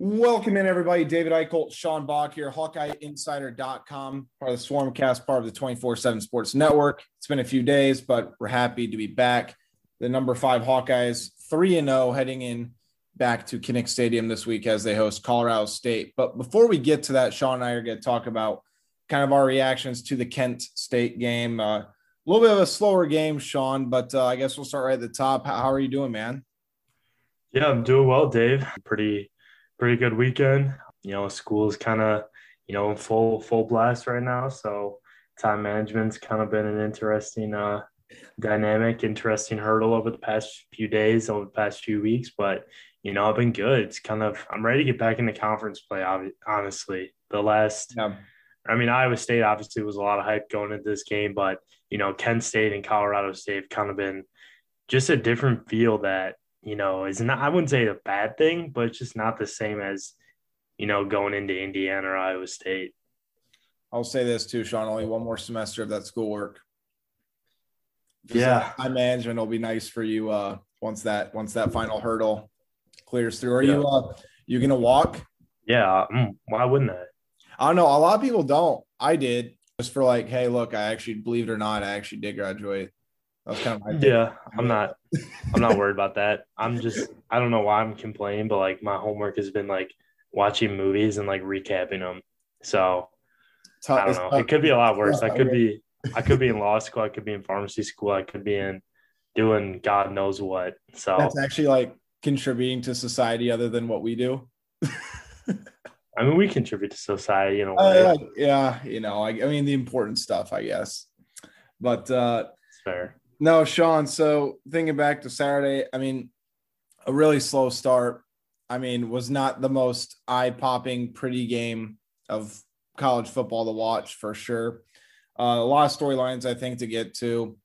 Welcome in, everybody. David Eichel, Sean Bach here, HawkeyeInsider.com, part of the Swarmcast, part of the 24 7 Sports Network. It's been a few days, but we're happy to be back. The number five Hawkeyes, 3 and 0, heading in back to Kinnick Stadium this week as they host Colorado State. But before we get to that, Sean and I are going to talk about kind of our reactions to the Kent State game. Uh, a little bit of a slower game, Sean, but uh, I guess we'll start right at the top. How are you doing, man? Yeah, I'm doing well, Dave. Pretty pretty good weekend. You know, school's kind of you know full full blast right now, so time management's kind of been an interesting uh, dynamic, interesting hurdle over the past few days, over the past few weeks. But you know, I've been good. It's kind of I'm ready to get back into conference play. Honestly, the last. Yeah. I mean, Iowa State obviously was a lot of hype going into this game, but you know, Kent State and Colorado State have kind of been just a different feel that you know, is not, I wouldn't say a bad thing, but it's just not the same as, you know, going into Indiana or Iowa State. I'll say this too, Sean, only one more semester of that schoolwork. Yeah. Time management will be nice for you uh, once that, once that final hurdle clears through. Are yeah. you, uh, you going to walk? Yeah. Mm, why wouldn't I? I don't know. A lot of people don't. I did just for like, Hey, look, I actually believe it or not, I actually did graduate. That's kind of my yeah. I'm not. I'm not worried about that. I'm just. I don't know why I'm complaining, but like my homework has been like watching movies and like recapping them. So I don't know. It could be a lot worse. I could be. I could be in law school. I could be in pharmacy school. I could be in doing God knows what. So that's actually like contributing to society other than what we do. I mean, we contribute to society in a way. Uh, yeah, you know, I, I mean the important stuff, I guess. But uh, it's fair. No, Sean. So thinking back to Saturday, I mean, a really slow start. I mean, was not the most eye popping, pretty game of college football to watch for sure. Uh, a lot of storylines, I think, to get to.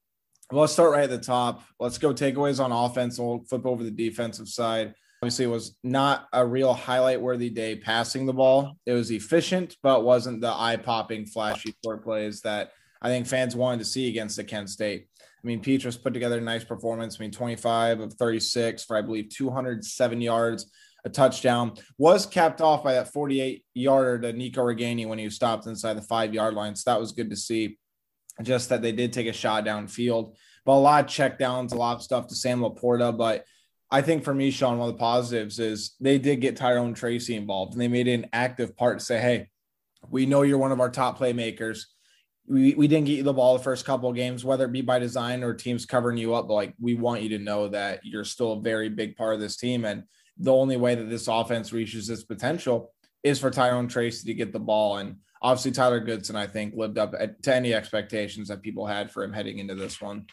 Well, let's start right at the top. Let's go takeaways on offense. We'll flip over the defensive side. Obviously, it was not a real highlight worthy day passing the ball. It was efficient, but wasn't the eye popping, flashy short plays that I think fans wanted to see against the Kent State. I mean, Petras put together a nice performance. I mean, 25 of 36 for, I believe, 207 yards, a touchdown. Was capped off by that 48 yarder to Nico Ragaini when he stopped inside the five yard line. So that was good to see. Just that they did take a shot downfield, but a lot of check downs, a lot of stuff to Sam LaPorta. But I think for me, Sean, one of the positives is they did get Tyrone Tracy involved and they made an active part to say, hey, we know you're one of our top playmakers we, we didn't get you the ball the first couple of games, whether it be by design or teams covering you up. But like we want you to know that you're still a very big part of this team. And the only way that this offense reaches its potential is for Tyrone Tracy to get the ball. And obviously Tyler Goodson, I think, lived up to any expectations that people had for him heading into this one.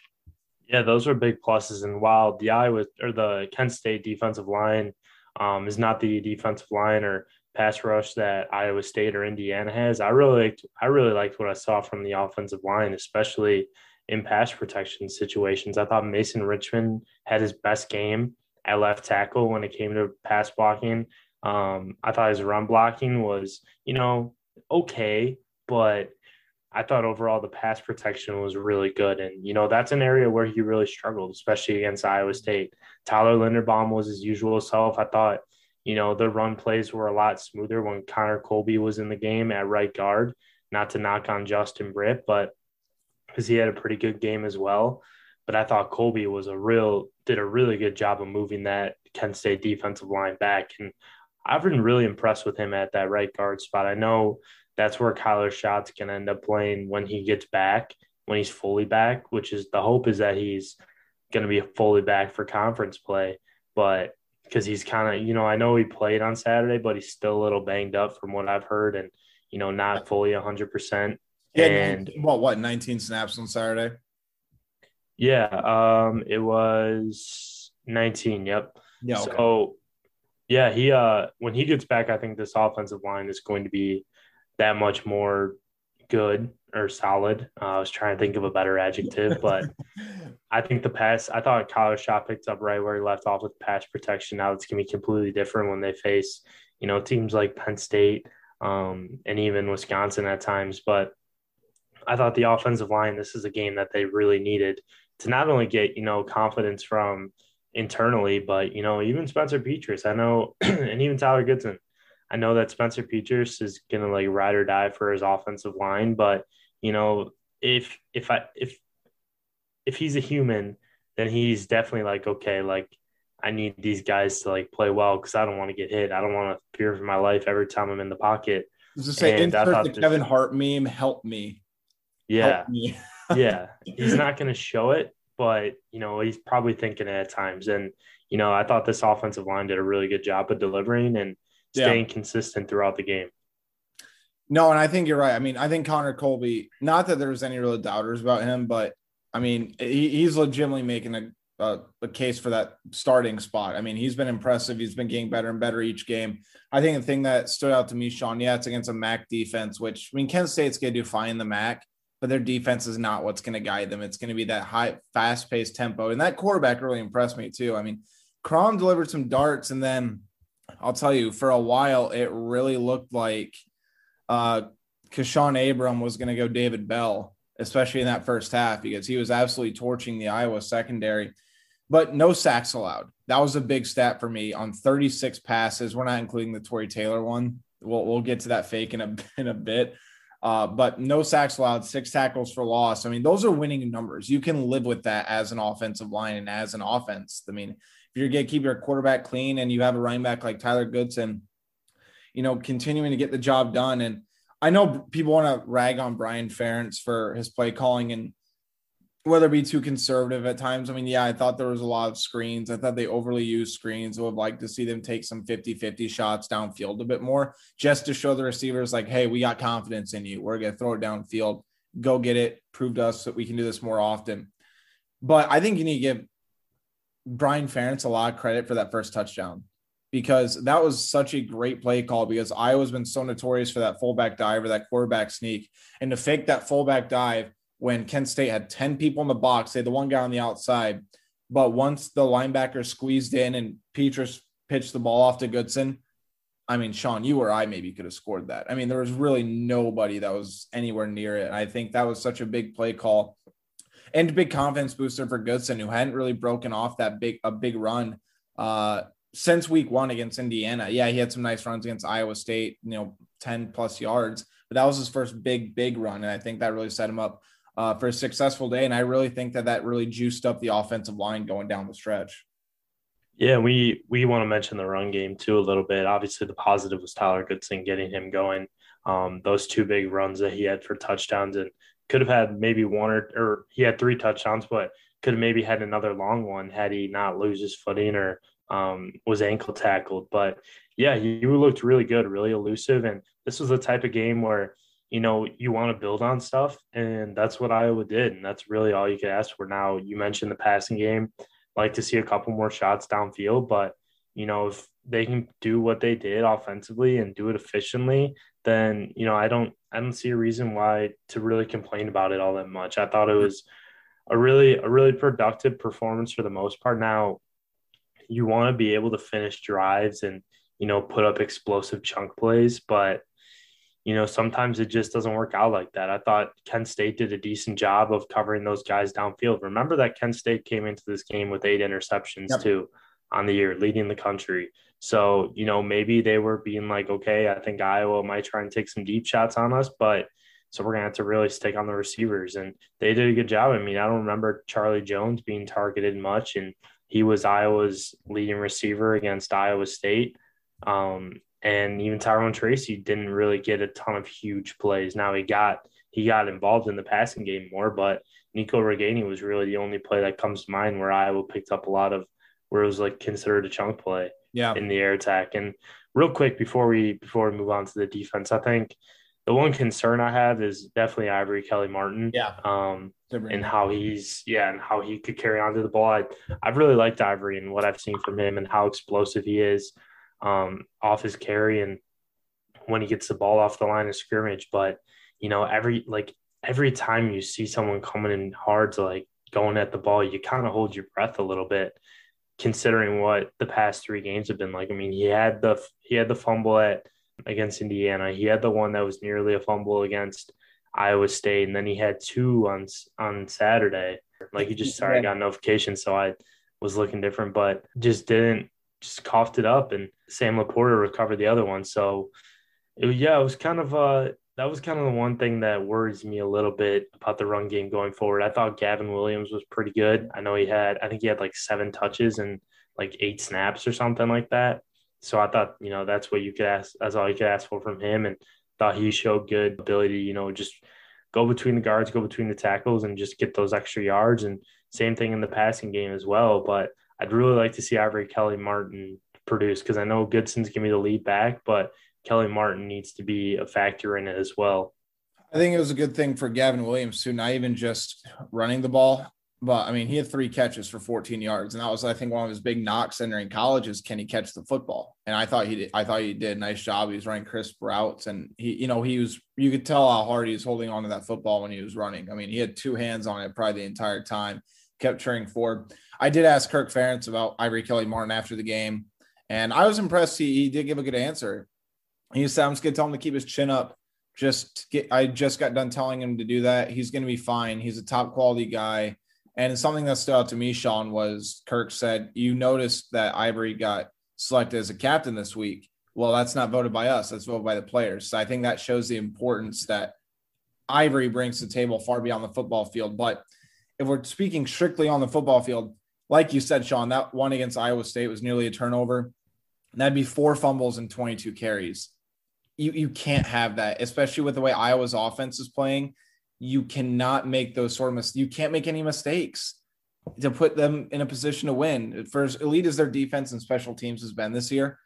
Yeah, those are big pluses. And while the Iowa or the Kent State defensive line um, is not the defensive line or pass rush that Iowa State or Indiana has. I really liked I really liked what I saw from the offensive line, especially in pass protection situations. I thought Mason Richman had his best game at left tackle when it came to pass blocking. Um, I thought his run blocking was, you know, okay, but I thought overall the pass protection was really good. And, you know, that's an area where he really struggled, especially against Iowa State. Tyler Linderbaum was his usual self. I thought you know, the run plays were a lot smoother when Connor Colby was in the game at right guard. Not to knock on Justin Britt, but because he had a pretty good game as well. But I thought Colby was a real did a really good job of moving that Kent State defensive line back. And I've been really impressed with him at that right guard spot. I know that's where Kyler Schott's gonna end up playing when he gets back, when he's fully back, which is the hope is that he's gonna be fully back for conference play. But because he's kind of, you know, I know he played on Saturday, but he's still a little banged up from what I've heard and, you know, not fully 100%. Yeah, and what, what, 19 snaps on Saturday? Yeah, um, it was 19. Yep. Yeah. Okay. So, yeah, he, uh, when he gets back, I think this offensive line is going to be that much more good or solid. Uh, I was trying to think of a better adjective, but I think the pass, I thought Kyler Schott picked up right where he left off with pass protection. Now it's going to be completely different when they face, you know, teams like Penn State um, and even Wisconsin at times. But I thought the offensive line, this is a game that they really needed to not only get, you know, confidence from internally, but, you know, even Spencer Petras, I know, and even Tyler Goodson, I know that Spencer Petras is gonna like ride or die for his offensive line, but you know, if if I if if he's a human, then he's definitely like, okay, like I need these guys to like play well because I don't want to get hit. I don't want to fear for my life every time I'm in the pocket. Just say, and insert the Kevin Hart meme. Help me. Yeah, help me. yeah. He's not going to show it, but you know he's probably thinking at times. And you know, I thought this offensive line did a really good job of delivering and staying yeah. consistent throughout the game. No, and I think you're right. I mean, I think Connor Colby. Not that there was any real doubters about him, but I mean, he, he's legitimately making a, a, a case for that starting spot. I mean, he's been impressive. He's been getting better and better each game. I think the thing that stood out to me, Sean, yeah, it's against a MAC defense, which I mean, Kent State's going to do fine in the MAC, but their defense is not what's going to guide them. It's going to be that high, fast paced tempo. And that quarterback really impressed me too. I mean, Crum delivered some darts, and then I'll tell you, for a while, it really looked like uh, Keshunn Abram was going to go David Bell especially in that first half, because he was absolutely torching the Iowa secondary. But no sacks allowed. That was a big stat for me on 36 passes. We're not including the Tory Taylor one. We'll, we'll get to that fake in a, in a bit. Uh, but no sacks allowed, six tackles for loss. I mean, those are winning numbers. You can live with that as an offensive line and as an offense. I mean, you're going to keep your quarterback clean and you have a running back like Tyler Goodson, you know, continuing to get the job done. And I know people want to rag on Brian Ferentz for his play calling and whether it be too conservative at times. I mean, yeah, I thought there was a lot of screens. I thought they overly used screens. I would like to see them take some 50 50 shots downfield a bit more just to show the receivers, like, hey, we got confidence in you. We're going to throw it downfield. Go get it. Prove to us that we can do this more often. But I think you need to give Brian Ferentz a lot of credit for that first touchdown because that was such a great play call because Iowa's been so notorious for that fullback dive or that quarterback sneak. And to fake that fullback dive when Kent State had 10 people in the box, they had the one guy on the outside. But once the linebacker squeezed in and Petras pitched the ball off to Goodson, I mean, Sean, you or I maybe could have scored that. I mean, there was really nobody that was anywhere near it. And I think that was such a big play call and big confidence booster for Goodson, who hadn't really broken off that big a big run uh, since week one against Indiana. Yeah, he had some nice runs against Iowa State, you know, 10 plus yards, but that was his first big, big run. And I think that really set him up uh, for a successful day. And I really think that that really juiced up the offensive line going down the stretch. Yeah, we we want to mention the run game too a little bit. Obviously, the positive was Tyler Goodson getting him going. Um, those two big runs that he had for touchdowns and could have had maybe one or, or he had three touchdowns, but could have maybe had another long one had he not lose his footing or um, was ankle tackled. But yeah, you looked really good, really elusive. And this was the type of game where, you know, you want to build on stuff. And that's what Iowa did. And that's really all you could ask for. Now, you mentioned the passing game. Like to see a couple more shots downfield, but you know, if they can do what they did offensively and do it efficiently, then you know, I don't I don't see a reason why to really complain about it all that much. I thought it was a really a really productive performance for the most part. Now, you want to be able to finish drives and you know put up explosive chunk plays but you know sometimes it just doesn't work out like that i thought kent state did a decent job of covering those guys downfield remember that kent state came into this game with eight interceptions yep. too on the year leading the country so you know maybe they were being like okay i think iowa might try and take some deep shots on us but so we're gonna have to really stick on the receivers and they did a good job i mean i don't remember charlie jones being targeted much and he was Iowa's leading receiver against Iowa State. Um, and even Tyrone Tracy didn't really get a ton of huge plays. Now he got he got involved in the passing game more, but Nico Ragaini was really the only play that comes to mind where Iowa picked up a lot of where it was like considered a chunk play yeah. in the air attack. And real quick before we before we move on to the defense, I think the one concern I have is definitely Ivory Kelly Martin. Yeah. Um, and how he's yeah, and how he could carry on to the ball. I I've really liked Ivory and what I've seen from him and how explosive he is um, off his carry and when he gets the ball off the line of scrimmage. But you know, every like every time you see someone coming in hard to like going at the ball, you kind of hold your breath a little bit, considering what the past three games have been like. I mean, he had the he had the fumble at against Indiana. He had the one that was nearly a fumble against Iowa State, and then he had two on on Saturday. Like he just sorry, I got notification, so I was looking different, but just didn't just coughed it up, and Sam LaPorta recovered the other one. So, it, yeah, it was kind of uh, that was kind of the one thing that worries me a little bit about the run game going forward. I thought Gavin Williams was pretty good. I know he had, I think he had like seven touches and like eight snaps or something like that. So I thought, you know, that's what you could ask. That's all you could ask for from him, and thought he showed good ability. You know, just go between the guards, go between the tackles, and just get those extra yards. And same thing in the passing game as well. But I'd really like to see Ivory Kelly Martin produce because I know Goodson's gonna be the lead back, but Kelly Martin needs to be a factor in it as well. I think it was a good thing for Gavin Williams too, not even just running the ball, but I mean, he had three catches for 14 yards, and that was, I think, one of his big knocks entering college is can he catch the football? And I thought he did. I thought he did a nice job. He was running crisp routes, and he, you know, he was. You could tell how hard he was holding on to that football when he was running. I mean, he had two hands on it probably the entire time. Kept turning forward. I did ask Kirk Ferentz about Ivory Kelly Martin after the game, and I was impressed. He, he did give a good answer. He said, "I'm just gonna tell him to keep his chin up." Just get. I just got done telling him to do that. He's gonna be fine. He's a top quality guy and something that stood out to me, Sean, was Kirk said, You noticed that Ivory got selected as a captain this week. Well, that's not voted by us, that's voted by the players. So I think that shows the importance that Ivory brings to the table far beyond the football field. But if we're speaking strictly on the football field, like you said, Sean, that one against Iowa State was nearly a turnover. And That'd be four fumbles and 22 carries. You, you can't have that, especially with the way Iowa's offense is playing you cannot make those sort of mistakes. You can't make any mistakes to put them in a position to win. For as elite as their defense and special teams has been this year,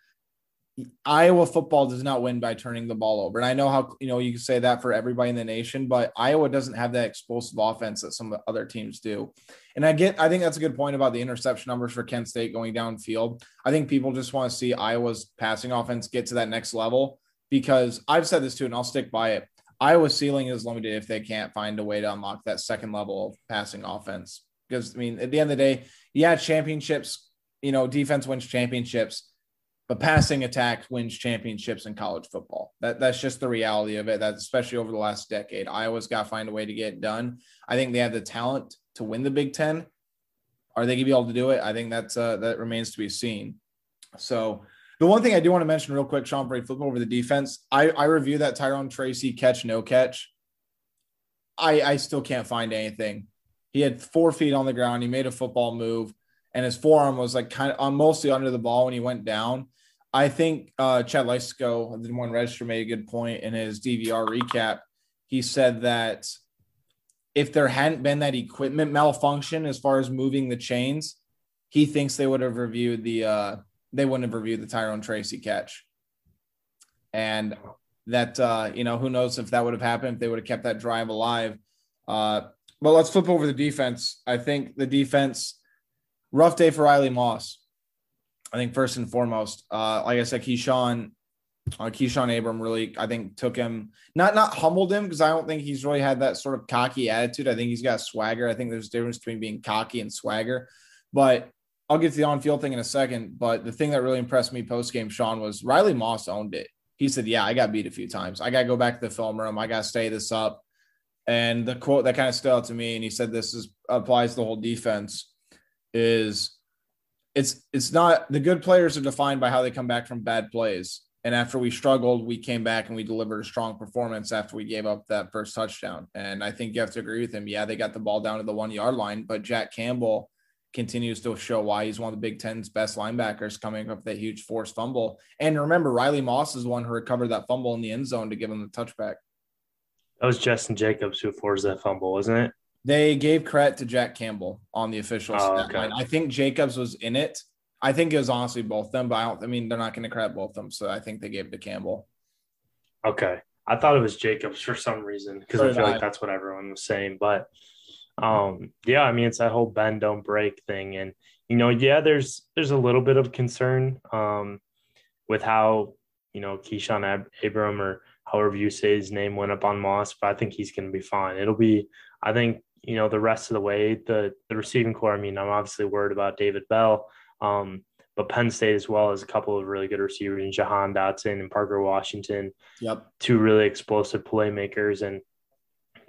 Iowa football does not win by turning the ball over. And I know how you know you can say that for everybody in the nation, but Iowa doesn't have that explosive offense that some other teams do. And I get, I think that's a good point about the interception numbers for Kent State going downfield. I think people just want to see Iowa's passing offense get to that next level because I've said this too, and I'll stick by it. Iowa's ceiling is limited if they can't find a way to unlock that second level of passing offense. Because I mean, at the end of the day, yeah, championships, you know, defense wins championships, but passing attack wins championships in college football. That that's just the reality of it. That especially over the last decade, Iowa's got to find a way to get it done. I think they have the talent to win the Big Ten. Are they gonna be able to do it? I think that's uh, that remains to be seen. So the one thing I do want to mention real quick, Sean, before flip over the defense, I, I review that Tyrone Tracy catch, no catch. I, I still can't find anything. He had four feet on the ground. He made a football move, and his forearm was like kind of mostly under the ball when he went down. I think uh, Chad Leistikow, the one register, made a good point in his DVR recap. He said that if there hadn't been that equipment malfunction as far as moving the chains, he thinks they would have reviewed the uh, they wouldn't have reviewed the Tyrone Tracy catch. And that, uh, you know, who knows if that would have happened if they would have kept that drive alive. Uh, but let's flip over the defense. I think the defense, rough day for Riley Moss. I think first and foremost, uh, like I said, Keshunn, uh, Keshunn Abram really, I think, took him not not humbled him because I don't think he's really had that sort of cocky attitude. I think he's got swagger. I think there's a difference between being cocky and swagger. But I'll get to the on-field thing in a second, but the thing that really impressed me post-game, Sean, was Riley Moss owned it. He said, "Yeah, I got beat a few times. I got to go back to the film room. I got to stay this up." And the quote that kind of stood out to me, and he said this is applies to the whole defense, is it's it's not the good players are defined by how they come back from bad plays. And after we struggled, we came back and we delivered a strong performance after we gave up that first touchdown. And I think you have to agree with him. Yeah, they got the ball down to the one yard line, but Jack Campbell continues to show why he's one of the Big Ten's best linebackers coming up that huge forced fumble. And remember, Riley Moss is one who recovered that fumble in the end zone to give him the touchback. That was Justin Jacobs who forced that fumble, wasn't it? They gave credit to Jack Campbell on the official oh, okay. line. I think Jacobs was in it. I think it was honestly both of them, but I don't. I mean, they're not going to credit both of them, so I think they gave it to Campbell. Okay, I thought it was Jacobs for some reason because I feel like that's what everyone was saying, but um, yeah, I mean, it's that whole bend don't break thing, and you know, yeah, there's there's a little bit of concern um, with how you know Keshunn Ab- Abram or however you say his name went up on Moss, but I think he's going to be fine. It'll be, I think, you know, the rest of the way, the the receiving corps. I mean, I'm obviously worried about David Bell, um, but Penn State as well as a couple of really good receivers, in Jahan Dotson and Parker Washington. Yep, two really explosive playmakers, and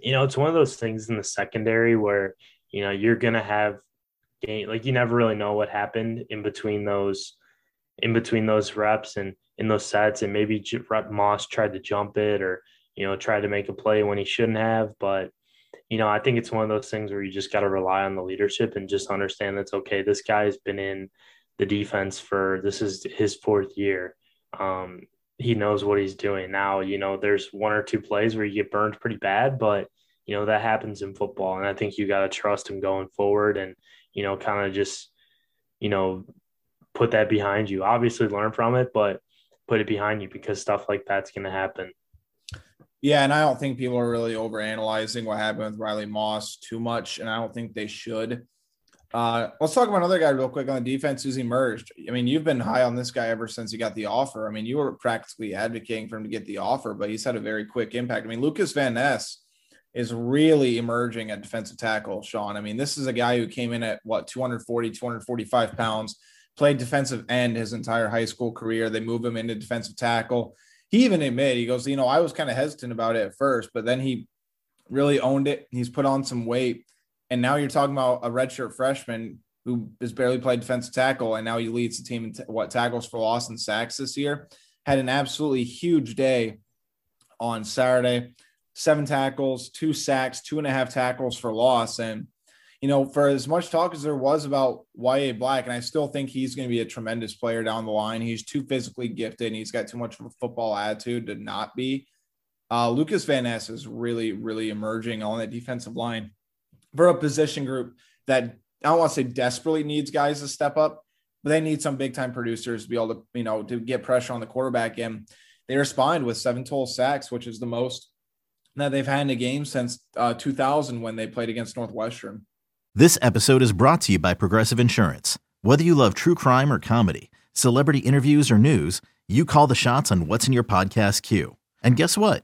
you know, it's one of those things in the secondary where, you know, you're going to have game, like you never really know what happened in between those, in between those reps and in those sets, and maybe Rep Moss tried to jump it or you know tried to make a play when he shouldn't have. But you know, I think it's one of those things where you just got to rely on the leadership and just understand that's okay. This guy's been in the defense for this is his fourth year. Um, he knows what he's doing now. You know, there's one or two plays where you get burned pretty bad, but you know that happens in football, and I think you got to trust him going forward, and you know, kind of just you know put that behind you. Obviously, learn from it, but put it behind you because stuff like that's going to happen. Yeah, and I don't think people are really overanalyzing what happened with Riley Moss too much, and I don't think they should. Uh, let's talk about another guy real quick on the defense who's emerged. I mean, you've been high on this guy ever since he got the offer. I mean, you were practically advocating for him to get the offer, but he's had a very quick impact. I mean, Lucas Van Ness is really emerging at defensive tackle, Sean. I mean, this is a guy who came in at what 240, 245 pounds, played defensive end his entire high school career. They move him into defensive tackle he even admitted he goes, you know, I was kind of hesitant about it at first, but then he really owned it. He's put on some weight, and now you're talking about a redshirt freshman who has barely played defensive tackle, and now he leads the team in t- what tackles for loss and sacks this year. Had an absolutely huge day on Saturday. Seven tackles, two sacks, two and a half tackles for loss, and you know, for as much talk as there was about Yahya Black, and I still think he's going to be a tremendous player down the line. He's too physically gifted and he's got too much of a football attitude to not be. Uh, Lucas Van Ness is really, really emerging on that defensive line for a position group that I don't want to say desperately needs guys to step up, but they need some big time producers to be able to, you know, to get pressure on the quarterback. And they respond with seven total sacks, which is the most that they've had in a game since uh, 2000 when they played against Northwestern. This episode is brought to you by Progressive Insurance. Whether you love true crime or comedy, celebrity interviews or news, you call the shots on what's in your podcast queue. And guess what?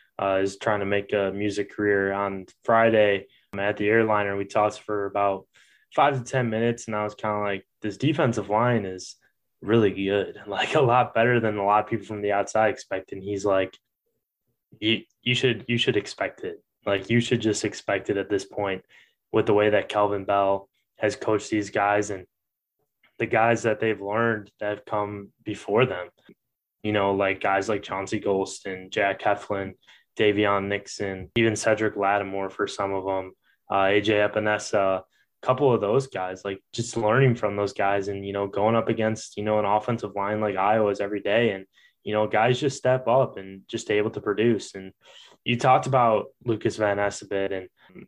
uh, is trying to make a music career on Friday at the airliner. We talked for about five to 10 minutes, and I was kind of like, this defensive line is really good, like a lot better than a lot of people from the outside expect. And he's like, you, you should you should expect it. Like you should just expect it at this point with the way that Kelvin Bell has coached these guys and the guys that they've learned that have come before them. You know, like guys like Chauncey Golston, Jack Heflin, Daviyon Nixon, even Cedric Lattimore for some of them, uh, AJ Epenesa, a couple of those guys, like just learning from those guys and, you know, going up against, you know, an offensive line like Iowa's every day. And, you know, guys just step up and just able to produce. And, you talked about Lucas Van Ness a bit, and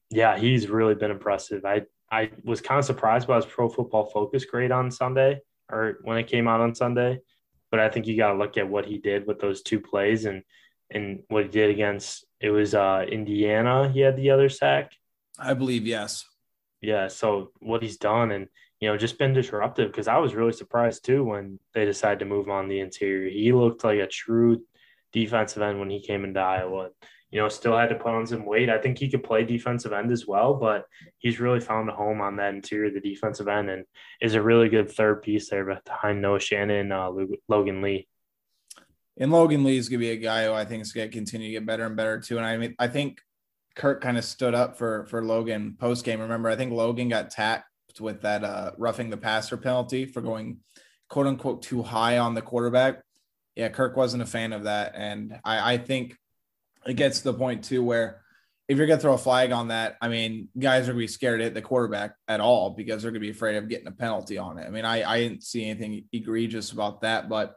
yeah, he's really been impressive. I I was kind of surprised by his Pro Football Focus grade on Sunday, or when it came out on Sunday. But I think you got to look at what he did with those two plays, and and what he did against it was uh, Indiana. He had the other sack. I believe yes. Yeah. So what he's done, and you know, just been disruptive because I was really surprised too when they decided to move on the interior. He looked like a true defensive end when he came into Iowa you know, still had to put on some weight. I think he could play defensive end as well, but he's really found a home on that interior, the defensive end, and is a really good third piece there behind Noah Shannon, uh, Logan Lee. And Logan Lee is going to be a guy who I think is going to continue to get better and better too. And I mean, I think Kirk kind of stood up for for Logan post game. Remember, I think Logan got tapped with that uh, roughing the passer penalty for going quote unquote too high on the quarterback. Yeah, Kirk wasn't a fan of that, and I, I think it gets to the point too where if you're gonna throw a flag on that, I mean, guys are gonna be scared to hit the quarterback at all because they're gonna be afraid of getting a penalty on it. I mean, I, I didn't see anything egregious about that, but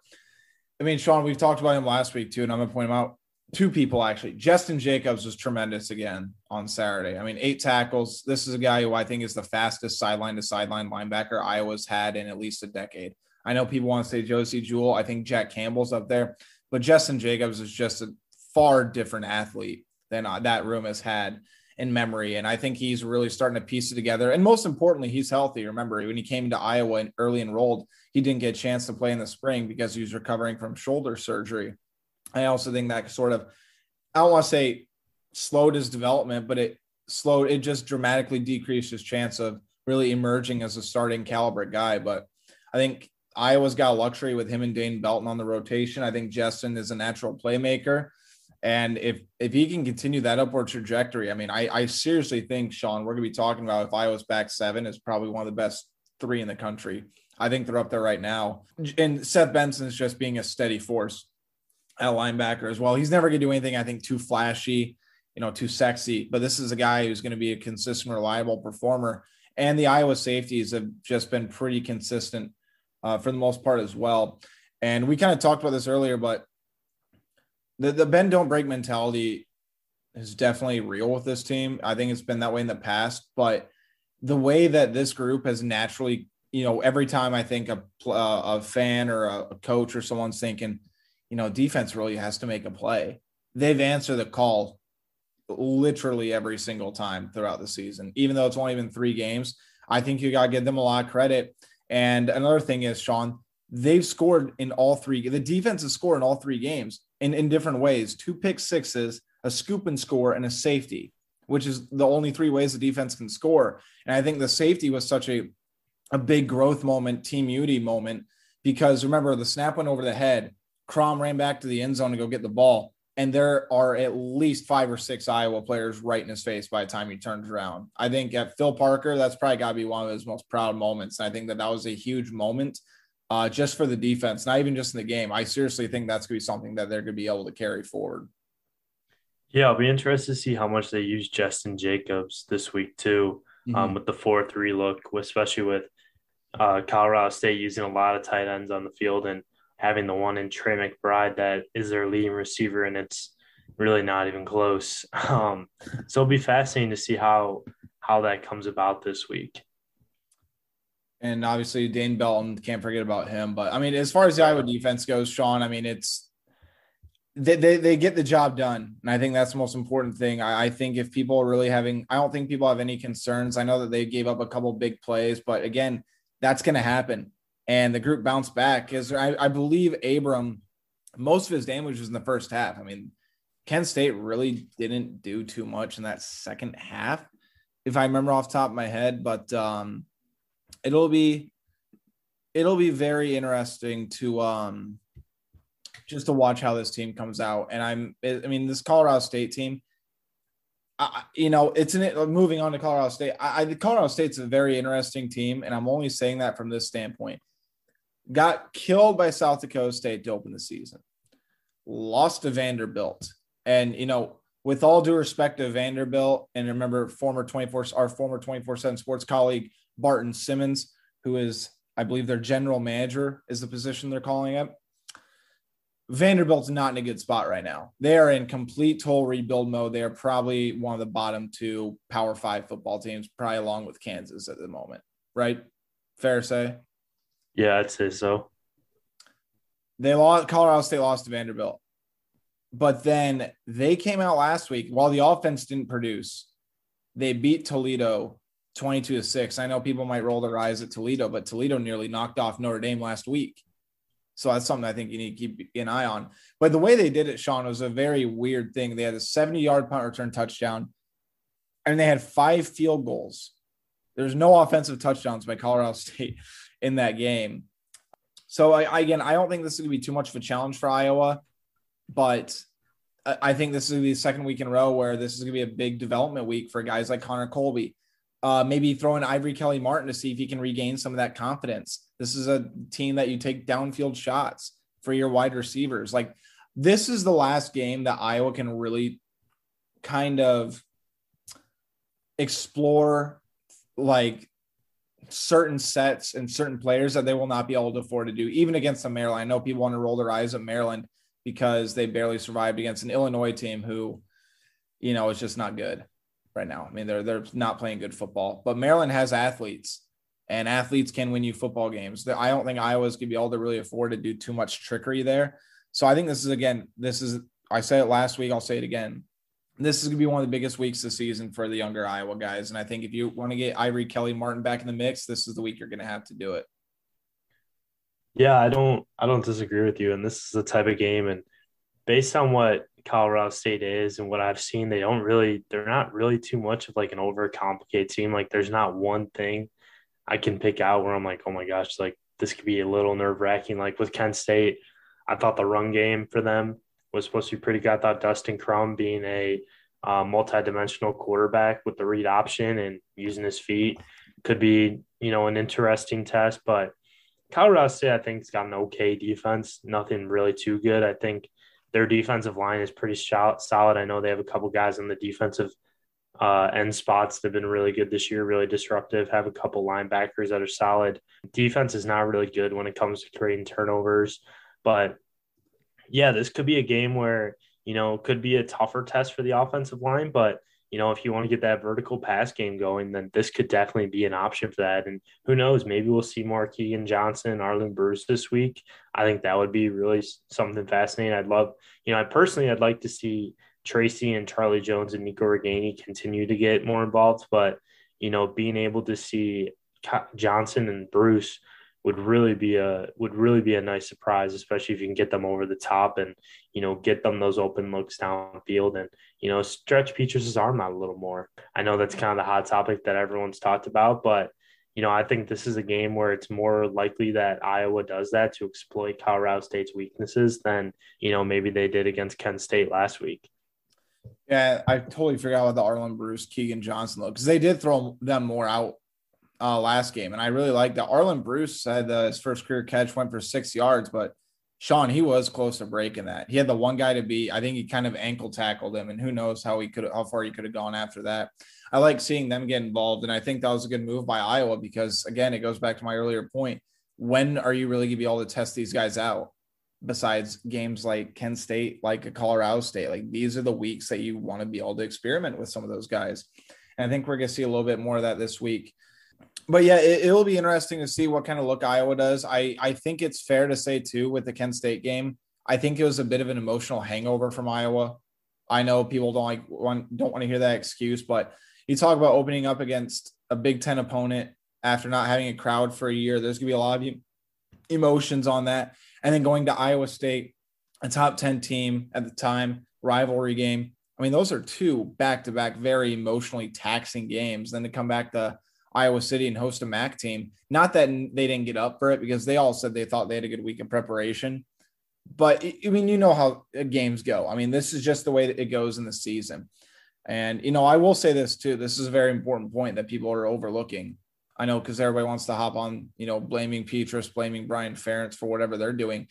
I mean, Sean, we've talked about him last week too, and I'm gonna point him out. Two people actually. Justin Jacobs was tremendous again on Saturday. I mean, eight tackles. This is a guy who I think is the fastest sideline to sideline linebacker Iowa's had in at least a decade. I know people want to say Josey Jewell. I think Jack Campbell's up there, but Justin Jacobs is just a far different athlete than uh, that room has had in memory. And I think he's really starting to piece it together. And most importantly, he's healthy. Remember, when he came to Iowa and early enrolled, he didn't get a chance to play in the spring because he was recovering from shoulder surgery. I also think that sort of, I don't want to say slowed his development, but it slowed, it just dramatically decreased his chance of really emerging as a starting caliber guy. But I think Iowa's got luxury with him and Dane Belton on the rotation. I think Justin is a natural playmaker. And if if he can continue that upward trajectory, I mean, I, I seriously think, Sean, we're gonna be talking about if Iowa's back seven is probably one of the best three in the country. I think they're up there right now. And Seth Benson's just being a steady force at linebacker as well. He's never gonna do anything, I think, too flashy, you know, too sexy. But this is a guy who's gonna be a consistent, reliable performer. And the Iowa safeties have just been pretty consistent uh, for the most part as well. And we kind of talked about this earlier, but the, the bend don't break mentality is definitely real with this team. I think it's been that way in the past, but the way that this group has naturally, you know, every time I think a, uh, a fan or a coach or someone's thinking, you know, defense really has to make a play, they've answered the call literally every single time throughout the season, even though it's only been three games. I think you got to give them a lot of credit. And another thing is, Sean, they've scored in all three. The defense has scored in all three games in, in different ways two pick sixes, a scoop and score, and a safety, which is the only three ways the defense can score. And I think the safety was such a, a big growth moment, team unity moment, because remember, the snap went over the head. Crum ran back to the end zone to go get the ball. And there are at least five or six Iowa players right in his face by the time he turns around. I think at Phil Parker, that's probably got to be one of his most proud moments. And I think that that was a huge moment uh, just for the defense, not even just in the game. I seriously think that's going to be something that they're going to be able to carry forward. Yeah, I'll be interested to see how much they use Justin Jacobs this week too, mm-hmm. um, with the four-three look, especially with uh, Colorado State using a lot of tight ends on the field and having the one in Trey McBride that is their leading receiver, and it's really not even close. Um, so it'll be fascinating to see how how that comes about this week and obviously Dane Belton can't forget about him. But I mean, as far as the Iowa defense goes, Sean, I mean, it's they, they, they get the job done. And I think that's the most important thing. I, I, think if people are really having, I don't think people have any concerns. I know that they gave up a couple big plays, but again, that's going to happen. And the group bounced back because I, I believe Abram, most of his damage was in the first half. I mean, Kent State really didn't do too much in that second half, if I remember off top of my head. But um, it'll be it'll be very interesting to um just to watch how this team comes out. And I'm I mean this Colorado State team. I, you know, it's an moving on to Colorado State. I, I Colorado State's a very interesting team, and I'm only saying that from this standpoint. Got killed by South Dakota State to open the season, lost to Vanderbilt, and you know, with all due respect to Vanderbilt, and remember former 24 our former 24 7 sports colleague Barton Simmons, who is, I believe, their general manager, is the position they're calling it. Vanderbilt's not in a good spot right now. They are in complete total rebuild mode. They are probably one of the bottom two Power Five football teams, probably along with Kansas at the moment. Right? Fair say. Yeah, I'd say so. They lost. Colorado State lost to Vanderbilt, but then they came out last week while the offense didn't produce. They beat Toledo 22 to 6. I know people might roll their eyes at Toledo, but Toledo nearly knocked off Notre Dame last week. So that's something I think you need to keep an eye on. But the way they did it, Sean, was a very weird thing. They had a 70 yard punt return touchdown, and they had five field goals. There's no offensive touchdowns by Colorado State in that game. So I, again, I don't think this is going to be too much of a challenge for Iowa, but I think this is the second week in a row where this is going to be a big development week for guys like Connor Colby uh, maybe throw in Ivory Kelly Martin to see if he can regain some of that confidence. This is a team that you take downfield shots for your wide receivers. Like this is the last game that Iowa can really kind of explore like certain sets and certain players that they will not be able to afford to do, even against the Maryland. I know people want to roll their eyes at Maryland because they barely survived against an Illinois team who, you know, is just not good right now. I mean, they're they're not playing good football, but Maryland has athletes, and athletes can win you football games. I don't think Iowa's gonna be able to really afford to do too much trickery there. So I think this is again, this is I said it last week, I'll say it again. This is gonna be one of the biggest weeks this season for the younger Iowa guys, and I think if you want to get Ivory Kelly Martin back in the mix, this is the week you're gonna have to do it. Yeah, I don't I don't disagree with you. And this is the type of game and based on what Colorado State is and what I've seen, they don't really they're not really too much of like an overcomplicated team. Like there's not one thing I can pick out where I'm like, oh my gosh, like this could be a little nerve wracking. Like with Kent State, I thought the run game for them was supposed to be pretty good. I thought Dustin Crum being a uh, multi-dimensional quarterback with the read option and using his feet could be, you know, an interesting test. But Colorado State, I think, has got an okay defense. Nothing really too good. I think their defensive line is pretty solid. I know they have a couple guys in the defensive uh, end spots that have been really good this year, really disruptive. Have a couple linebackers that are solid. Defense is not really good when it comes to creating turnovers, but yeah, this could be a game where you know could be a tougher test for the offensive line, but you know, if you want to get that vertical pass game going, then this could definitely be an option for that. And who knows, maybe we'll see more Keagan Johnson and Arland Bruce this week. I think that would be really something fascinating. I'd love, you know, I personally, I'd like to see Tracy and Charlie Jones and Nico Ragaini continue to get more involved. But, you know, being able to see Johnson and Bruce would really be a would really be a nice surprise, especially if you can get them over the top and you know get them those open looks downfield and you know stretch Petras' arm out a little more. I know that's kind of the hot topic that everyone's talked about, but you know I think this is a game where it's more likely that Iowa does that to exploit Colorado State's weaknesses than you know maybe they did against Kent State last week. Yeah, I totally forgot about the Arland Bruce, Keagan Johnson look because they did throw them more out uh, last game, and I really like that. Arland Bruce had uh, his first career catch went for six yards, but Sean he was close to breaking that. He had the one guy to beat. I think he kind of ankle tackled him, and who knows how he could how far he could have gone after that. I like seeing them get involved, and I think that was a good move by Iowa because again, it goes back to my earlier point. When are you really going to be able to test these guys out? Besides games like Kent State, like Colorado State, like these are the weeks that you want to be able to experiment with some of those guys. And I think we're going to see a little bit more of that this week but yeah, it, will be interesting to see what kind of look Iowa does. I I think it's fair to say too with the Kent State game, I think it was a bit of an emotional hangover from Iowa. I know people don't like want don't want to hear that excuse, but you talk about opening up against a Big Ten opponent after not having a crowd for a year. There's gonna be a lot of emotions on that, and then going to Iowa State, a top ten team at the time, rivalry game. I mean, those are two back to back very emotionally taxing games. Then to come back to Iowa City and host a MAC team. Not that they didn't get up for it because they all said they thought they had a good week in preparation. But I mean, you know how uh, games go. I mean, this is just the way that it goes in the season. And, you know, I will say this too. This is a very important point that people are overlooking. I know because everybody wants to hop on, you know, blaming Petras, blaming Brian Ferentz for whatever they're doing.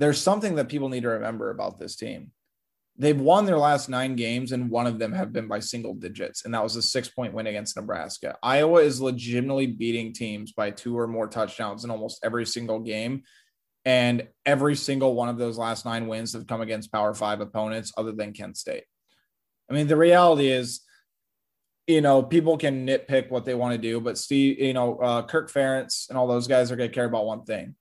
There's something that people need to remember about this team they've won their last nine games, and one of them have been by single digits, and that was a six point win against Nebraska. Iowa is legitimately beating teams by two or more touchdowns in almost every single game. And every single one of those last nine wins have come against Power Five opponents other than Kent State. I mean, the reality is, you know, people can nitpick what they want to do, but Steve, you know, uh, Kirk Ferentz and all those guys are going to care about one thing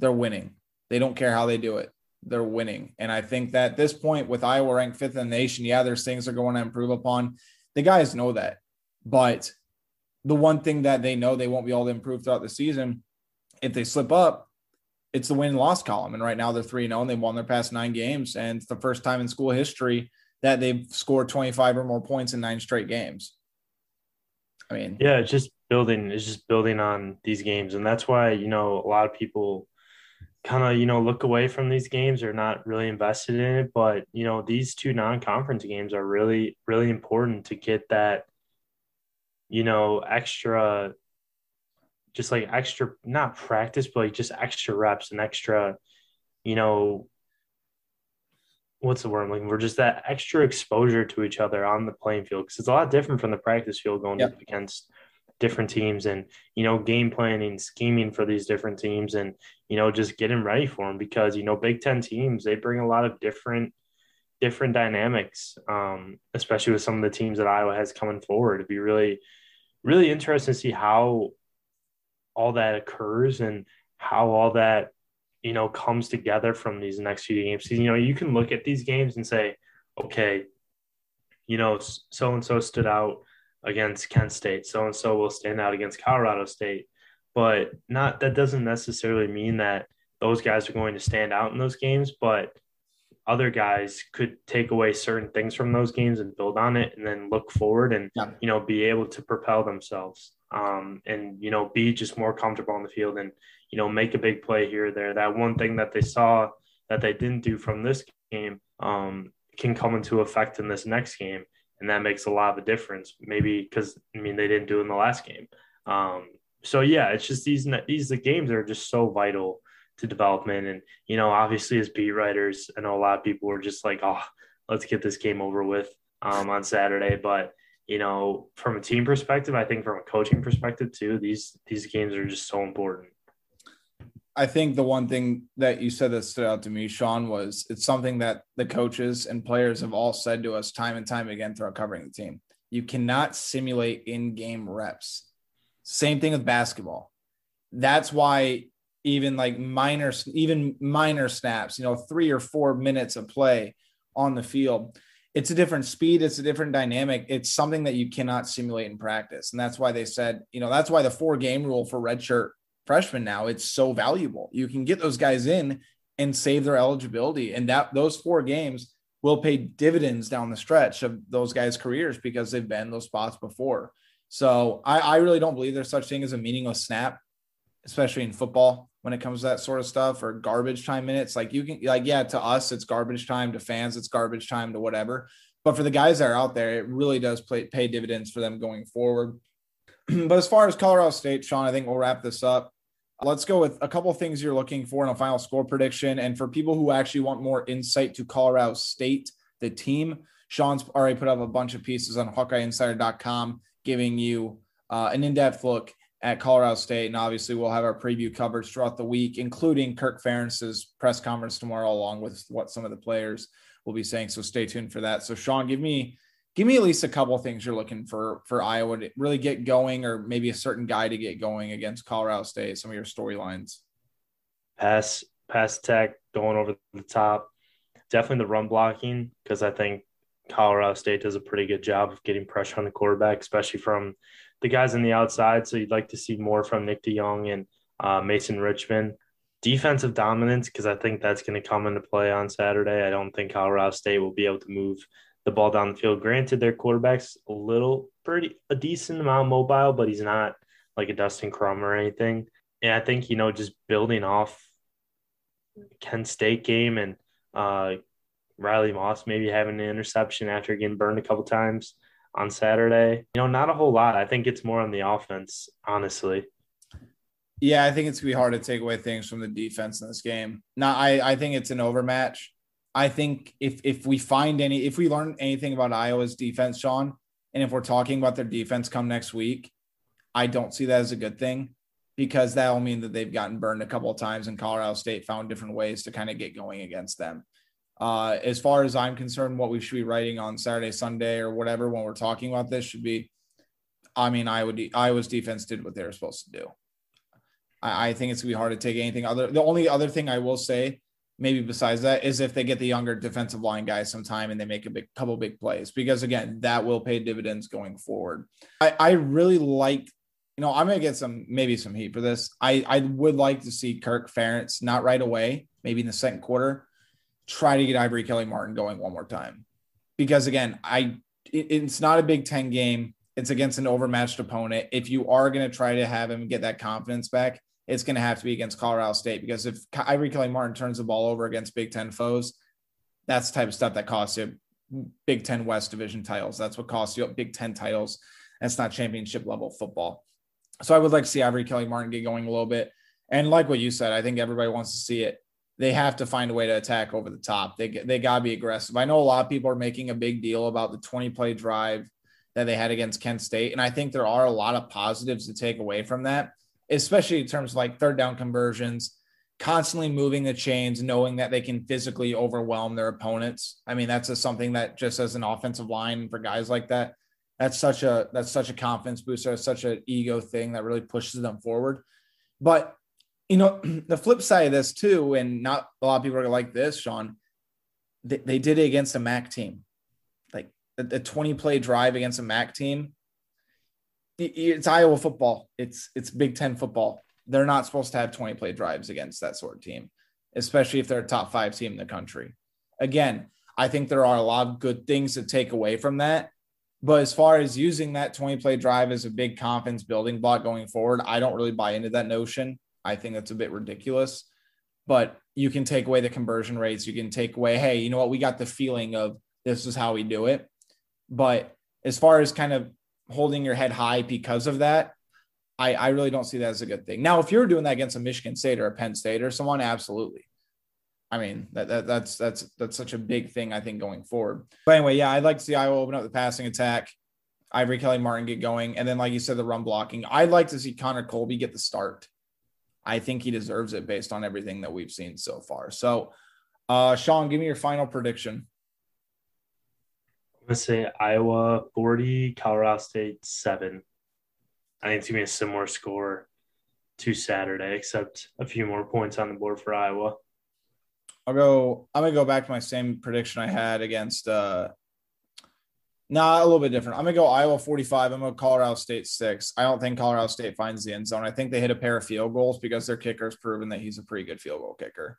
they're winning. They don't care how they do it they're winning. And I think that at this point, with Iowa ranked fifth in the nation, yeah, there's things they're going to improve upon. The guys know that. But the one thing that they know they won't be able to improve throughout the season, if they slip up, it's the win loss column. And right now they're 3 0 and they've won their past nine games. And it's the first time in school history that they've scored 25 or more points in nine straight games. I mean, yeah, it's just building, it's just building on these games. And that's why, you know, a lot of people kind of you know look away from these games or not really invested in it but you know these two non-conference games are really really important to get that you know extra just like extra not practice but like just extra reps and extra you know what's the word I'm looking for? Just that extra exposure to each other on the playing field because it's a lot different from the practice field going yep. against different teams and you know game planning scheming for these different teams and you know just getting ready for them because you know big 10 teams they bring a lot of different different dynamics um, especially with some of the teams that iowa has coming forward. It'd be really really interesting to see how all that occurs and how all that you know comes together from these next few games. You know you can look at these games and say okay you know so and so stood out against Kent State. So and so will stand out against Colorado State. but not that doesn't necessarily mean that those guys are going to stand out in those games, but other guys could take away certain things from those games and build on it and then look forward and yeah. you know be able to propel themselves um, and you know be just more comfortable on the field and you know make a big play here or there that one thing that they saw that they didn't do from this game um, can come into effect in this next game and that makes a lot of a difference maybe because i mean they didn't do it in the last game um, so yeah it's just these these the games are just so vital to development. And, you know, obviously as beat writers, I know a lot of people were just like, oh, let's get this game over with um, on Saturday. But, you know, from a team perspective, I think from a coaching perspective too, these these games are just so important. I think the one thing that you said that stood out to me, Sean, was it's something that the coaches and players have all said to us time and time again throughout covering the team. You cannot simulate in-game reps. Same thing with basketball. That's why even like minor, even minor snaps, you know, three or four minutes of play on the field. It's a different speed, it's a different dynamic. It's something that you cannot simulate in practice. And that's why they said, you know, that's why the four game rule for redshirt freshmen now it's so valuable. You can get those guys in and save their eligibility. And that those four games will pay dividends down the stretch of those guys' careers because they've been those spots before. So I, I really don't believe there's such thing as a meaningless snap, especially in football when it comes to that sort of stuff or garbage time minutes. Like you can like, yeah, to us, it's garbage time, to fans, it's garbage time to whatever. But for the guys that are out there, it really does play, pay dividends for them going forward. but as far as Colorado State, Sean, I think we'll wrap this up. Let's go with a couple things you're looking for in a final score prediction. And for people who actually want more insight to Colorado State, the team, Sean's already put up a bunch of pieces on HawkeyeInsider.com giving you uh, an in depth look at Colorado State. And obviously, we'll have our preview coverage throughout the week, including Kirk Ferentz's press conference tomorrow, along with what some of the players will be saying. So stay tuned for that. So Sean, give me give me at least a couple things you're looking for for Iowa to really get going, or maybe a certain guy to get going against Colorado State. Some of your storylines. Pass pass tech going over the top. Definitely the run blocking because I think Colorado State does a pretty good job of getting pressure on the quarterback, especially from the guys on the outside. So you'd like to see more from Nick DeJong and uh, Mason Richman. Defensive dominance, because I think that's going to come into play on Saturday. I don't think Colorado State will be able to move the ball down the field. Granted, their quarterback's a little pretty a decent amount mobile, but he's not like a Dustin Crum or anything. And I think, you know, just building off Kent State game and uh, Riley Moss maybe having an interception after getting burned a couple times on Saturday. You know, not a whole lot. I think it's more on the offense, honestly. Yeah, I think it's gonna be hard to take away things from the defense in this game. Now, I I think it's an overmatch. I think if if we find any, if we learn anything about Iowa's defense, Sean, and if we're talking about their defense come next week, I don't see that as a good thing because that will mean that they've gotten burned a couple of times and Colorado State found different ways to kind of get going against them. Uh, as far as I'm concerned, what we should be writing on Saturday, Sunday, or whatever when we're talking about this should be, I mean, I would Iowa's defense did what they were supposed to do. I, I think it's gonna be hard to take anything other. The only other thing I will say, maybe besides that, is if they get the younger defensive line guys some time and they make a big couple big plays, because again, that will pay dividends going forward. I, I really like you know, I'm gonna get some maybe some heat for this. I I would like to see Kirk Ferentz not right away, maybe in the second quarter, try to get Ivory Kelly Martin going one more time. Because again, I it, it's not a Big Ten game. It's against an overmatched opponent. If you are going to try to have him get that confidence back, it's going to have to be against Colorado State. Because if Ivory Kelly Martin turns the ball over against Big Ten foes, that's the type of stuff that costs you Big Ten West Division titles. That's what costs you Big Ten titles. That's not championship level football. So I would like to see Ivory Kelly Martin get going a little bit. And like what you said, I think everybody wants to see it they have to find a way to attack over the top. They they got to be aggressive. I know a lot of people are making a big deal about the 20 play drive that they had against Kent State, and I think there are a lot of positives to take away from that, especially in terms of like third down conversions, constantly moving the chains, knowing that they can physically overwhelm their opponents. I mean, that's a, something that just as an offensive line for guys like that, that's such a that's such a confidence booster, such an ego thing that really pushes them forward. But you know, the flip side of this too, and not a lot of people are like this, Sean. They, they did it against a MAC team, like a, a 20 play drive against a MAC team. It's Iowa football. It's it's Big Ten football. They're not supposed to have 20 play drives against that sort of team, especially if they're a top five team in the country. Again, I think there are a lot of good things to take away from that. But as far as using that 20 play drive as a big confidence building block going forward, I don't really buy into that notion. I think that's a bit ridiculous. But you can take away the conversion rates. You can take away, hey, you know what? We got the feeling of this is how we do it. But as far as kind of holding your head high because of that, I, I really don't see that as a good thing. Now, if you're doing that against a Michigan State or a Penn State or someone, absolutely. I mean, that, that that's that's that's such a big thing, I think, going forward. But anyway, yeah, I'd like to see Iowa open up the passing attack, Ivory Kelly Martin get going, and then, like you said, the run blocking. I'd like to see Connor Colby get the start. I think he deserves it based on everything that we've seen so far. So, uh, Sean, give me your final prediction. I'm gonna say Iowa 40, Colorado State 7. I think it's gonna be a similar score to Saturday, except a few more points on the board for Iowa. I'll go. I'm gonna go back to my same prediction I had against. uh Nah, a little bit different. I'm gonna go Iowa 45. I'm gonna go Colorado State six. I don't think Colorado State finds the end zone. I think they hit a pair of field goals because their kicker's proven that he's a pretty good field goal kicker.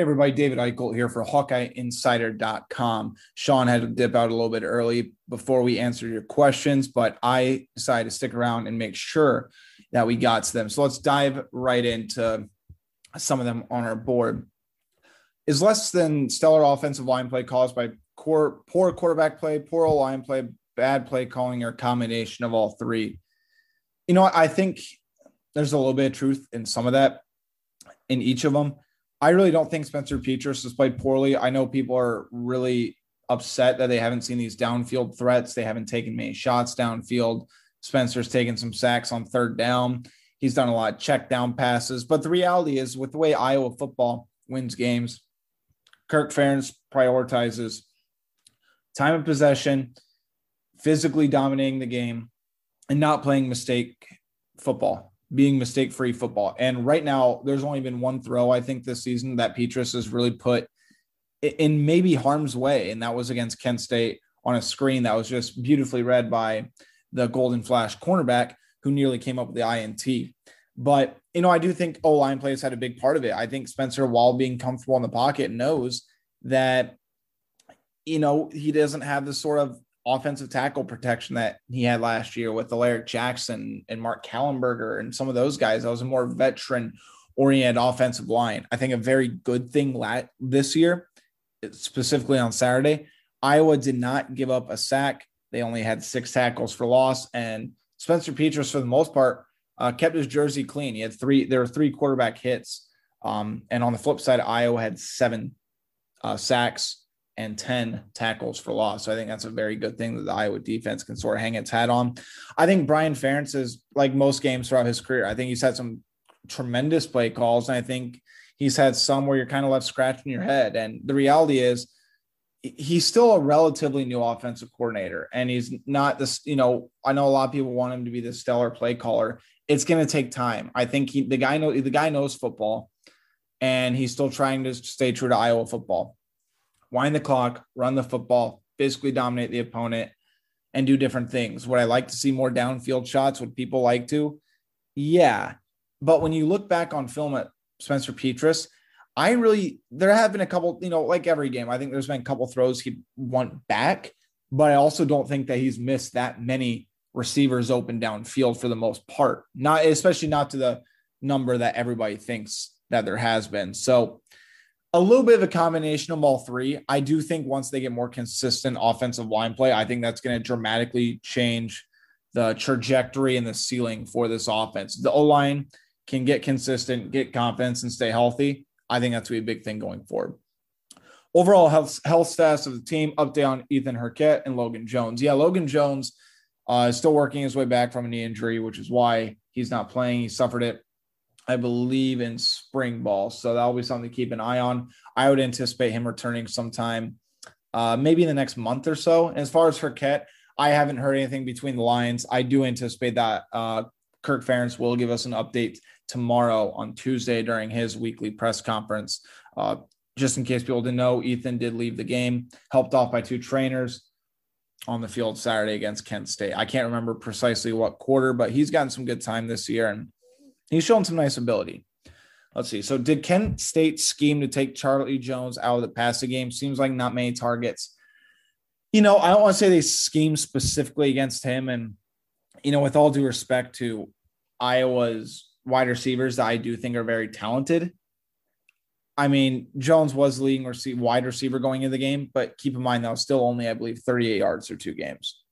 Everybody, David Eickholt here for HawkeyeInsider.com. Sean had to dip out a little bit early before we answered your questions, but I decided to stick around and make sure that we got to them. So let's dive right into some of them on our board. Is less than stellar offensive line play caused by core, poor quarterback play, poor line play, bad play calling, or combination of all three? You know, I think there's a little bit of truth in some of that in each of them. I really don't think Spencer Petras has played poorly. I know people are really upset that they haven't seen these downfield threats. They haven't taken many shots downfield. Spencer's taken some sacks on third down. He's done a lot of check down passes. But the reality is, with the way Iowa football wins games, Kirk Ferentz prioritizes time of possession, physically dominating the game, and not playing mistake football being mistake free football. And right now, there's only been one throw, I think, this season that Petras has really put in maybe harm's way. And that was against Kent State on a screen that was just beautifully read by the Golden Flash cornerback who nearly came up with the INT. But, you know, I do think O line plays had a big part of it. I think Spencer, while being comfortable in the pocket, knows that, you know, he doesn't have the sort of offensive tackle protection that he had last year with Alaric Jackson and Mark Kallenberger and some of those guys. That was a more veteran oriented offensive line. I think a very good thing this year, specifically on Saturday. Iowa did not give up a sack. They only had six tackles for loss. And Spencer Petras, for the most part, uh, kept his jersey clean. He had three, there were three quarterback hits. Um, and on the flip side, Iowa had seven uh, sacks and 10 tackles for loss. So I think that's a very good thing that the Iowa defense can sort of hang its hat on. I think Brian Ferentz is like most games throughout his career. I think he's had some tremendous play calls. And I think he's had some where you're kind of left scratching your head. And the reality is he's still a relatively new offensive coordinator. And he's not this, you know, I know a lot of people want him to be the stellar play caller. It's going to take time. I think he, the guy know the guy knows football and he's still trying to stay true to Iowa football wind the clock, run the football, physically dominate the opponent, and do different things. Would I like to see more downfield shots? Would people like to? Yeah. But when you look back on film at Spencer Petras, I really, there have been a couple, you know, like every game, I think there's been a couple throws he want back, but I also don't think that he's missed that many receivers open downfield for the most part, not especially not to the number that everybody thinks that there has been. So a little bit of a combination of all three. I do think once they get more consistent offensive line play, I think that's going to dramatically change the trajectory and the ceiling for this offense. The O line can get consistent, get confidence, and stay healthy. I think that's going to be a big thing going forward. Overall health, health status of the team, update on Ethan Hurkett and Logan Jones. Yeah, Logan Jones Uh, still working his way back from a knee injury, which is why he's not playing. He suffered it, I believe, in spring ball. So that'll be something to keep an eye on. I would anticipate him returning sometime, uh, maybe in the next month or so. And as far as Hurkett, I haven't heard anything between the lines. I do anticipate that uh, Kirk Ferentz will give us an update tomorrow on Tuesday during his weekly press conference. Uh, just in case people didn't know, Ethan did leave the game, helped off by two trainers on the field Saturday against Kent State. I can't remember precisely what quarter, but he's gotten some good time this year and he's shown some nice ability. Let's see. So, did Kent State scheme to take Charlie Jones out of the passing game? Seems like not many targets. You know, I don't want to say they scheme specifically against him. And, you know, with all due respect to Iowa's wide receivers that I do think are very talented, I mean, Jones was leading receive, wide receiver going into the game, but keep in mind that was still only, I believe, 38 yards through two games.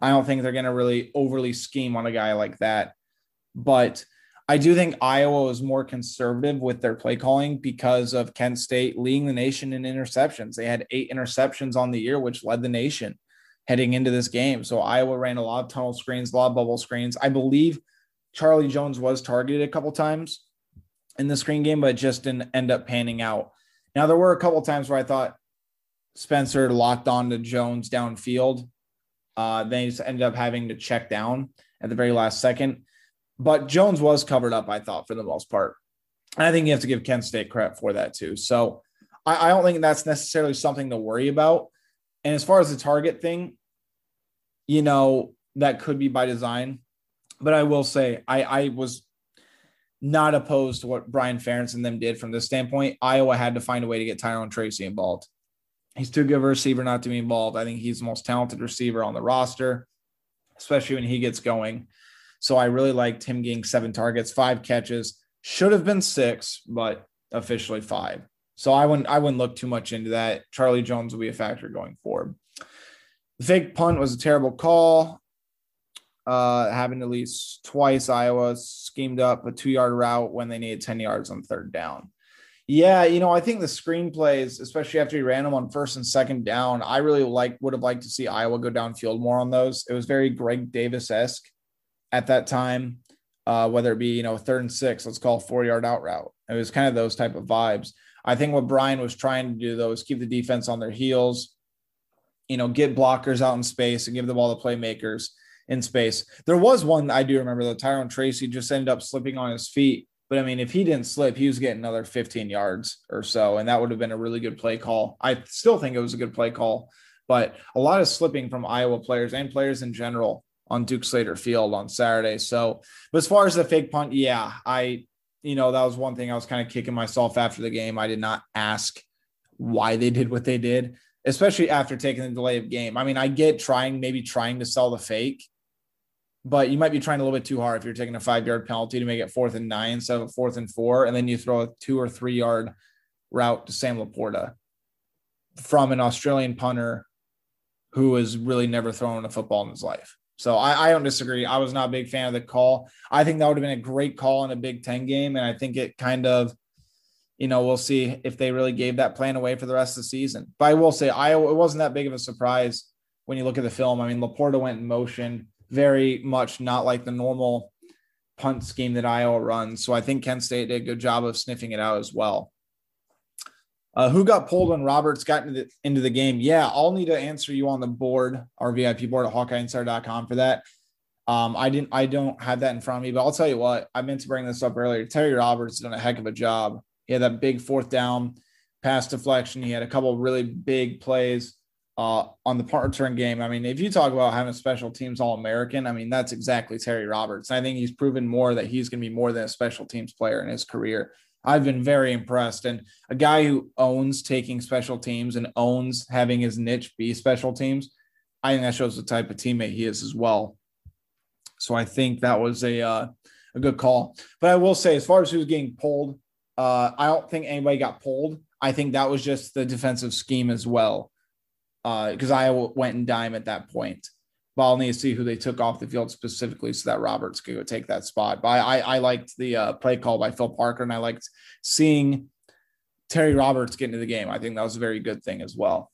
I don't think they're going to really overly scheme on a guy like that. But I do think Iowa was more conservative with their play calling because of Kent State leading the nation in interceptions. They had eight interceptions on the year, which led the nation heading into this game. So Iowa ran a lot of tunnel screens, a lot of bubble screens. I believe Charlie Jones was targeted a couple times in the screen game, but just didn't end up panning out. Now, there were a couple times where I thought Spencer locked on to Jones downfield. Uh, then he just ended up having to check down at the very last second. But Jones was covered up, I thought, for the most part. And I think you have to give Kent State credit for that too. So I, I don't think that's necessarily something to worry about. And as far as the target thing, you know, that could be by design. But I will say, I, I was not opposed to what Brian Ferentz and them did from this standpoint. Iowa had to find a way to get Tyrone Tracy involved. He's too good of a receiver not to be involved. I think he's the most talented receiver on the roster, especially when he gets going. So I really liked him getting seven targets, five catches. Should have been six, but officially five. So I wouldn't I wouldn't look too much into that. Charlie Jones will be a factor going forward. The fake punt was a terrible call uh, happened at least twice. Iowa schemed up a two yard route when they needed 10 yards on third down. Yeah, you know, I think the screenplays, especially after he ran them on first and second down, I really like would have liked to see Iowa go downfield more on those. It was very Greg Davis esque at that time, uh, whether it be you know third and six, let's call four yard out route. It was kind of those type of vibes. I think what Brian was trying to do though is keep the defense on their heels, you know, get blockers out in space and give the ball to playmakers in space. There was one I do remember that Tyrone Tracy just ended up slipping on his feet. But I mean, if he didn't slip, he was getting another 15 yards or so. And that would have been a really good play call. I still think it was a good play call, but a lot of slipping from Iowa players and players in general on Duke Slater Field on Saturday. So, but as far as the fake punt, yeah, I, you know, that was one thing I was kind of kicking myself after the game. I did not ask why they did what they did, especially after taking the delay of game. I mean, I get trying, maybe trying to sell the fake, but you might be trying a little bit too hard if you're taking a five yard penalty to make it fourth and nine instead of fourth and four, and then you throw a two or three yard route to Sam LaPorta from an Australian punter who has really never thrown a football in his life. So I, I, don't disagree. I was not a big fan of the call. I think that would have been a great call in a Big Ten game, and I think it kind of, you know, we'll see if they really gave that plan away for the rest of the season. But I will say, Iowa, it wasn't that big of a surprise when you look at the film. I mean, LaPorta went in motion very much not like the normal punt scheme that Iowa runs. So I think Kent State did a good job of sniffing it out as well. Uh, who got pulled when Roberts got into the, into the game? Yeah, I'll need to answer you on the board, our VIP board at HawkeyeInsider.com for that. Um, I didn't, I don't have that in front of me, but I'll tell you what, I meant to bring this up earlier. Terry Roberts done a heck of a job. He had that big fourth down pass deflection. He had a couple really big plays uh, on the punt return game. I mean, if you talk about having special teams All American, I mean, that's exactly Terry Roberts. I think he's proven more that he's going to be more than a special teams player in his career. I've been very impressed. And a guy who owns taking special teams and owns having his niche be special teams, I think that shows the type of teammate he is as well. So I think that was a uh, a good call. But I will say, as far as who's getting pulled, uh, I don't think anybody got pulled. I think that was just the defensive scheme as well because uh, I went and dime at that point. To see who they took off the field specifically so that Roberts could go take that spot. But I, I, liked the uh, play call by Phil Parker, and I liked seeing Terry Roberts get into the game. I think that was a very good thing as well.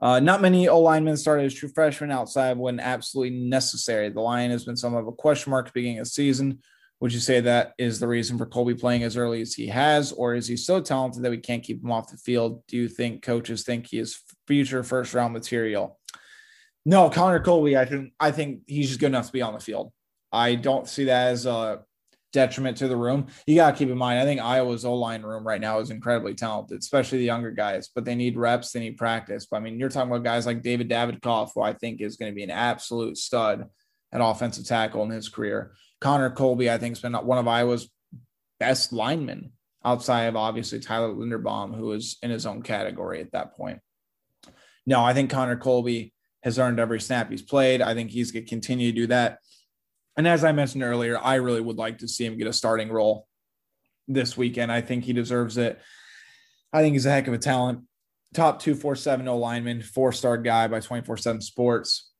Uh, not many O linemen started as true freshmen outside when absolutely necessary. The line has been somewhat of a question mark beginning of the season. Would you say that is the reason for Colby playing as early as he has, or is he so talented that we can't keep him off the field? Do you think coaches think he is future first round material? No, Connor Colby, I think I think he's just good enough to be on the field. I don't see that as a detriment to the room. You got to keep in mind, I think Iowa's O line room right now is incredibly talented, especially the younger guys, but they need reps, they need practice. But I mean, you're talking about guys like David Davidkov, who I think is going to be an absolute stud at offensive tackle in his career. Connor Colby, I think, has been one of Iowa's best linemen outside of obviously Tyler Linderbaum, who is in his own category at that point. No, I think Connor Colby has earned every snap he's played. I think he's going to continue to do that. And as I mentioned earlier, I really would like to see him get a starting role this weekend. I think he deserves it. I think he's a heck of a talent. Top 247 O lineman, four star guy by 24 7 Sports.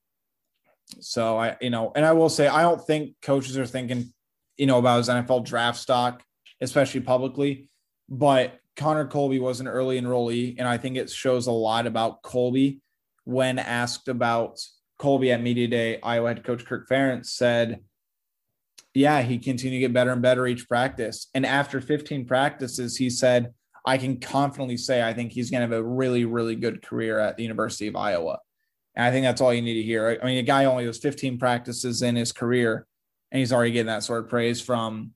So I, you know, and I will say, I don't think coaches are thinking, you know, about his NFL draft stock, especially publicly. But Connor Colby was an early enrollee, and I think it shows a lot about Colby when asked about Colby at Media Day, Iowa head coach Kirk Ferentz said, yeah, he continued to get better and better each practice. And after 15 practices, he said, I can confidently say I think he's going to have a really, really good career at the University of Iowa. And I think that's all you need to hear. I mean, a guy only has 15 practices in his career, and he's already getting that sort of praise from,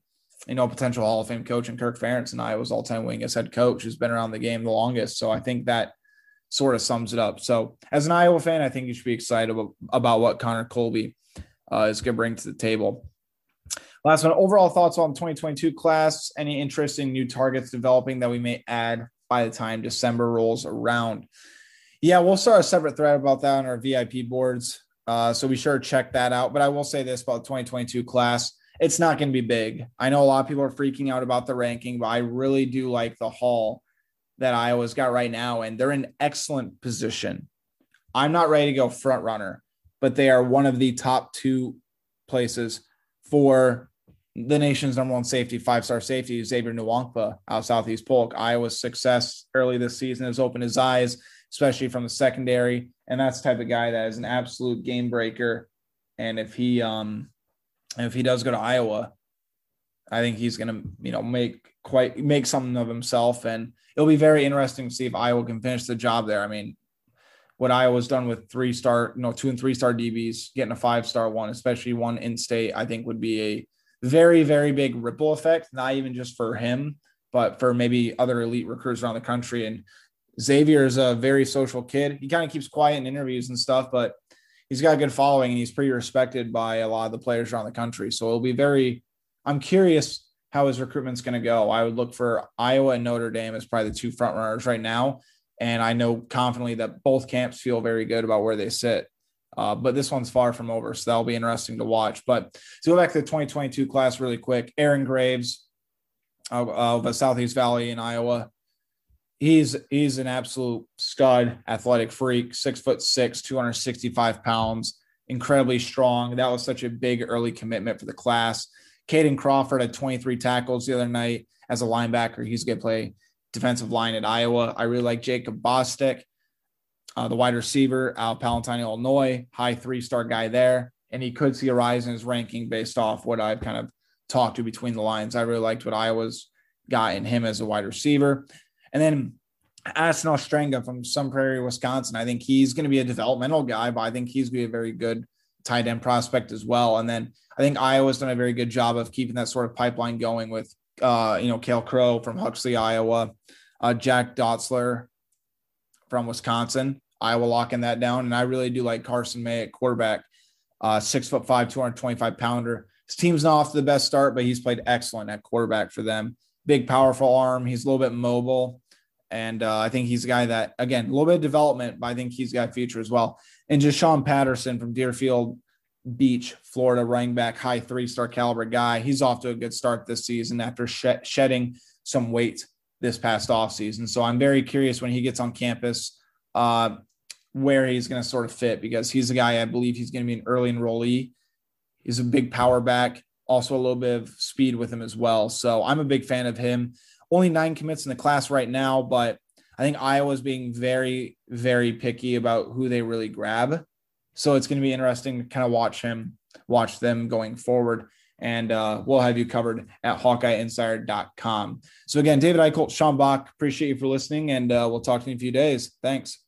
you know, potential Hall of Fame coach and Kirk Ferentz and Iowa's all-time wing as head coach who's been around the game the longest. So I think that sort of sums it up. So, as an Iowa fan, I think you should be excited about, what Connor Colby uh, is going to bring to the table. Last one, overall thoughts on 2022 class. Any interesting new targets developing that we may add by the time December rolls around? Yeah, we'll start a separate thread about that on our VIP boards. Uh, so be sure to check that out. But I will say this about 2022 class. It's not going to be big. I know a lot of people are freaking out about the ranking, but I really do like the haul that Iowa's got right now, and they're in excellent position. I'm not ready to go front runner, but they are one of the top two places for the nation's number one safety, five star safety, Xavier Nwankpa out Southeast Polk. Iowa's success early this season has opened his eyes, especially from the secondary. And that's the type of guy that is an absolute game breaker. And if he um if he does go to Iowa, I think he's gonna, you know, make quite make something of himself. And it'll be very interesting to see if Iowa can finish the job there. I mean, what Iowa's done with three star, you know, two and three star DBs, getting a five star one, especially one in state, I think would be a very, very big ripple effect, not even just for him, but for maybe other elite recruits around the country. And Xavier is a very social kid. He kind of keeps quiet in interviews and stuff, but he's got a good following and he's pretty respected by a lot of the players around the country. So it'll be very, I'm curious how his recruitment's going to go. I would look for Iowa and Notre Dame as probably the two front runners right now. And I know confidently that both camps feel very good about where they sit. Uh, but this one's far from over, so that'll be interesting to watch. But to go back to the 2022 class really quick, Aaron Graves of, of Southeast Valley in Iowa. He's he's an absolute stud, athletic freak, six foot six, 265 pounds, incredibly strong. That was such a big early commitment for the class. Caden Crawford had 23 tackles the other night as a linebacker. He's going to play defensive line at Iowa. I really like Jacob Bostick, uh, the wide receiver out Palatine, Illinois, high three star guy there. And he could see a rise in his ranking based off what I've kind of talked to between the lines. I really liked what Iowa's got in him as a wide receiver. And then Addison Ostrenga from Sun Prairie, Wisconsin. I think he's going to be a developmental guy, but I think he's going to be a very good tight end prospect as well. And then I think Iowa's done a very good job of keeping that sort of pipeline going with, uh, you know, Kale Krogh from Huxley, Iowa, uh, Jack Dotzler from Wisconsin, Iowa locking that down. And I really do like Carson May at quarterback, uh, six foot five, 225 pounder. His team's not off to the best start, but he's played excellent at quarterback for them. Big, powerful arm. He's a little bit mobile. And uh, I think he's a guy that, again, a little bit of development, but I think he's got future as well. And just Sean Patterson from Deerfield Beach, Florida, running back, high three star caliber guy. He's off to a good start this season after shedding some weight this past offseason. So I'm very curious when he gets on campus uh, where he's going to sort of fit because he's a guy I believe he's going to be an early enrollee. He's a big power back, also a little bit of speed with him as well. So I'm a big fan of him only nine commits in the class right now, but I think Iowa's being very, very picky about who they really grab. So it's going to be interesting to kind of watch him, watch them going forward. And uh, we'll have you covered at HawkeyeInsider.com. So again, David Eickholt, Sean Bach, appreciate you for listening, and uh, we'll talk to you in a few days. Thanks.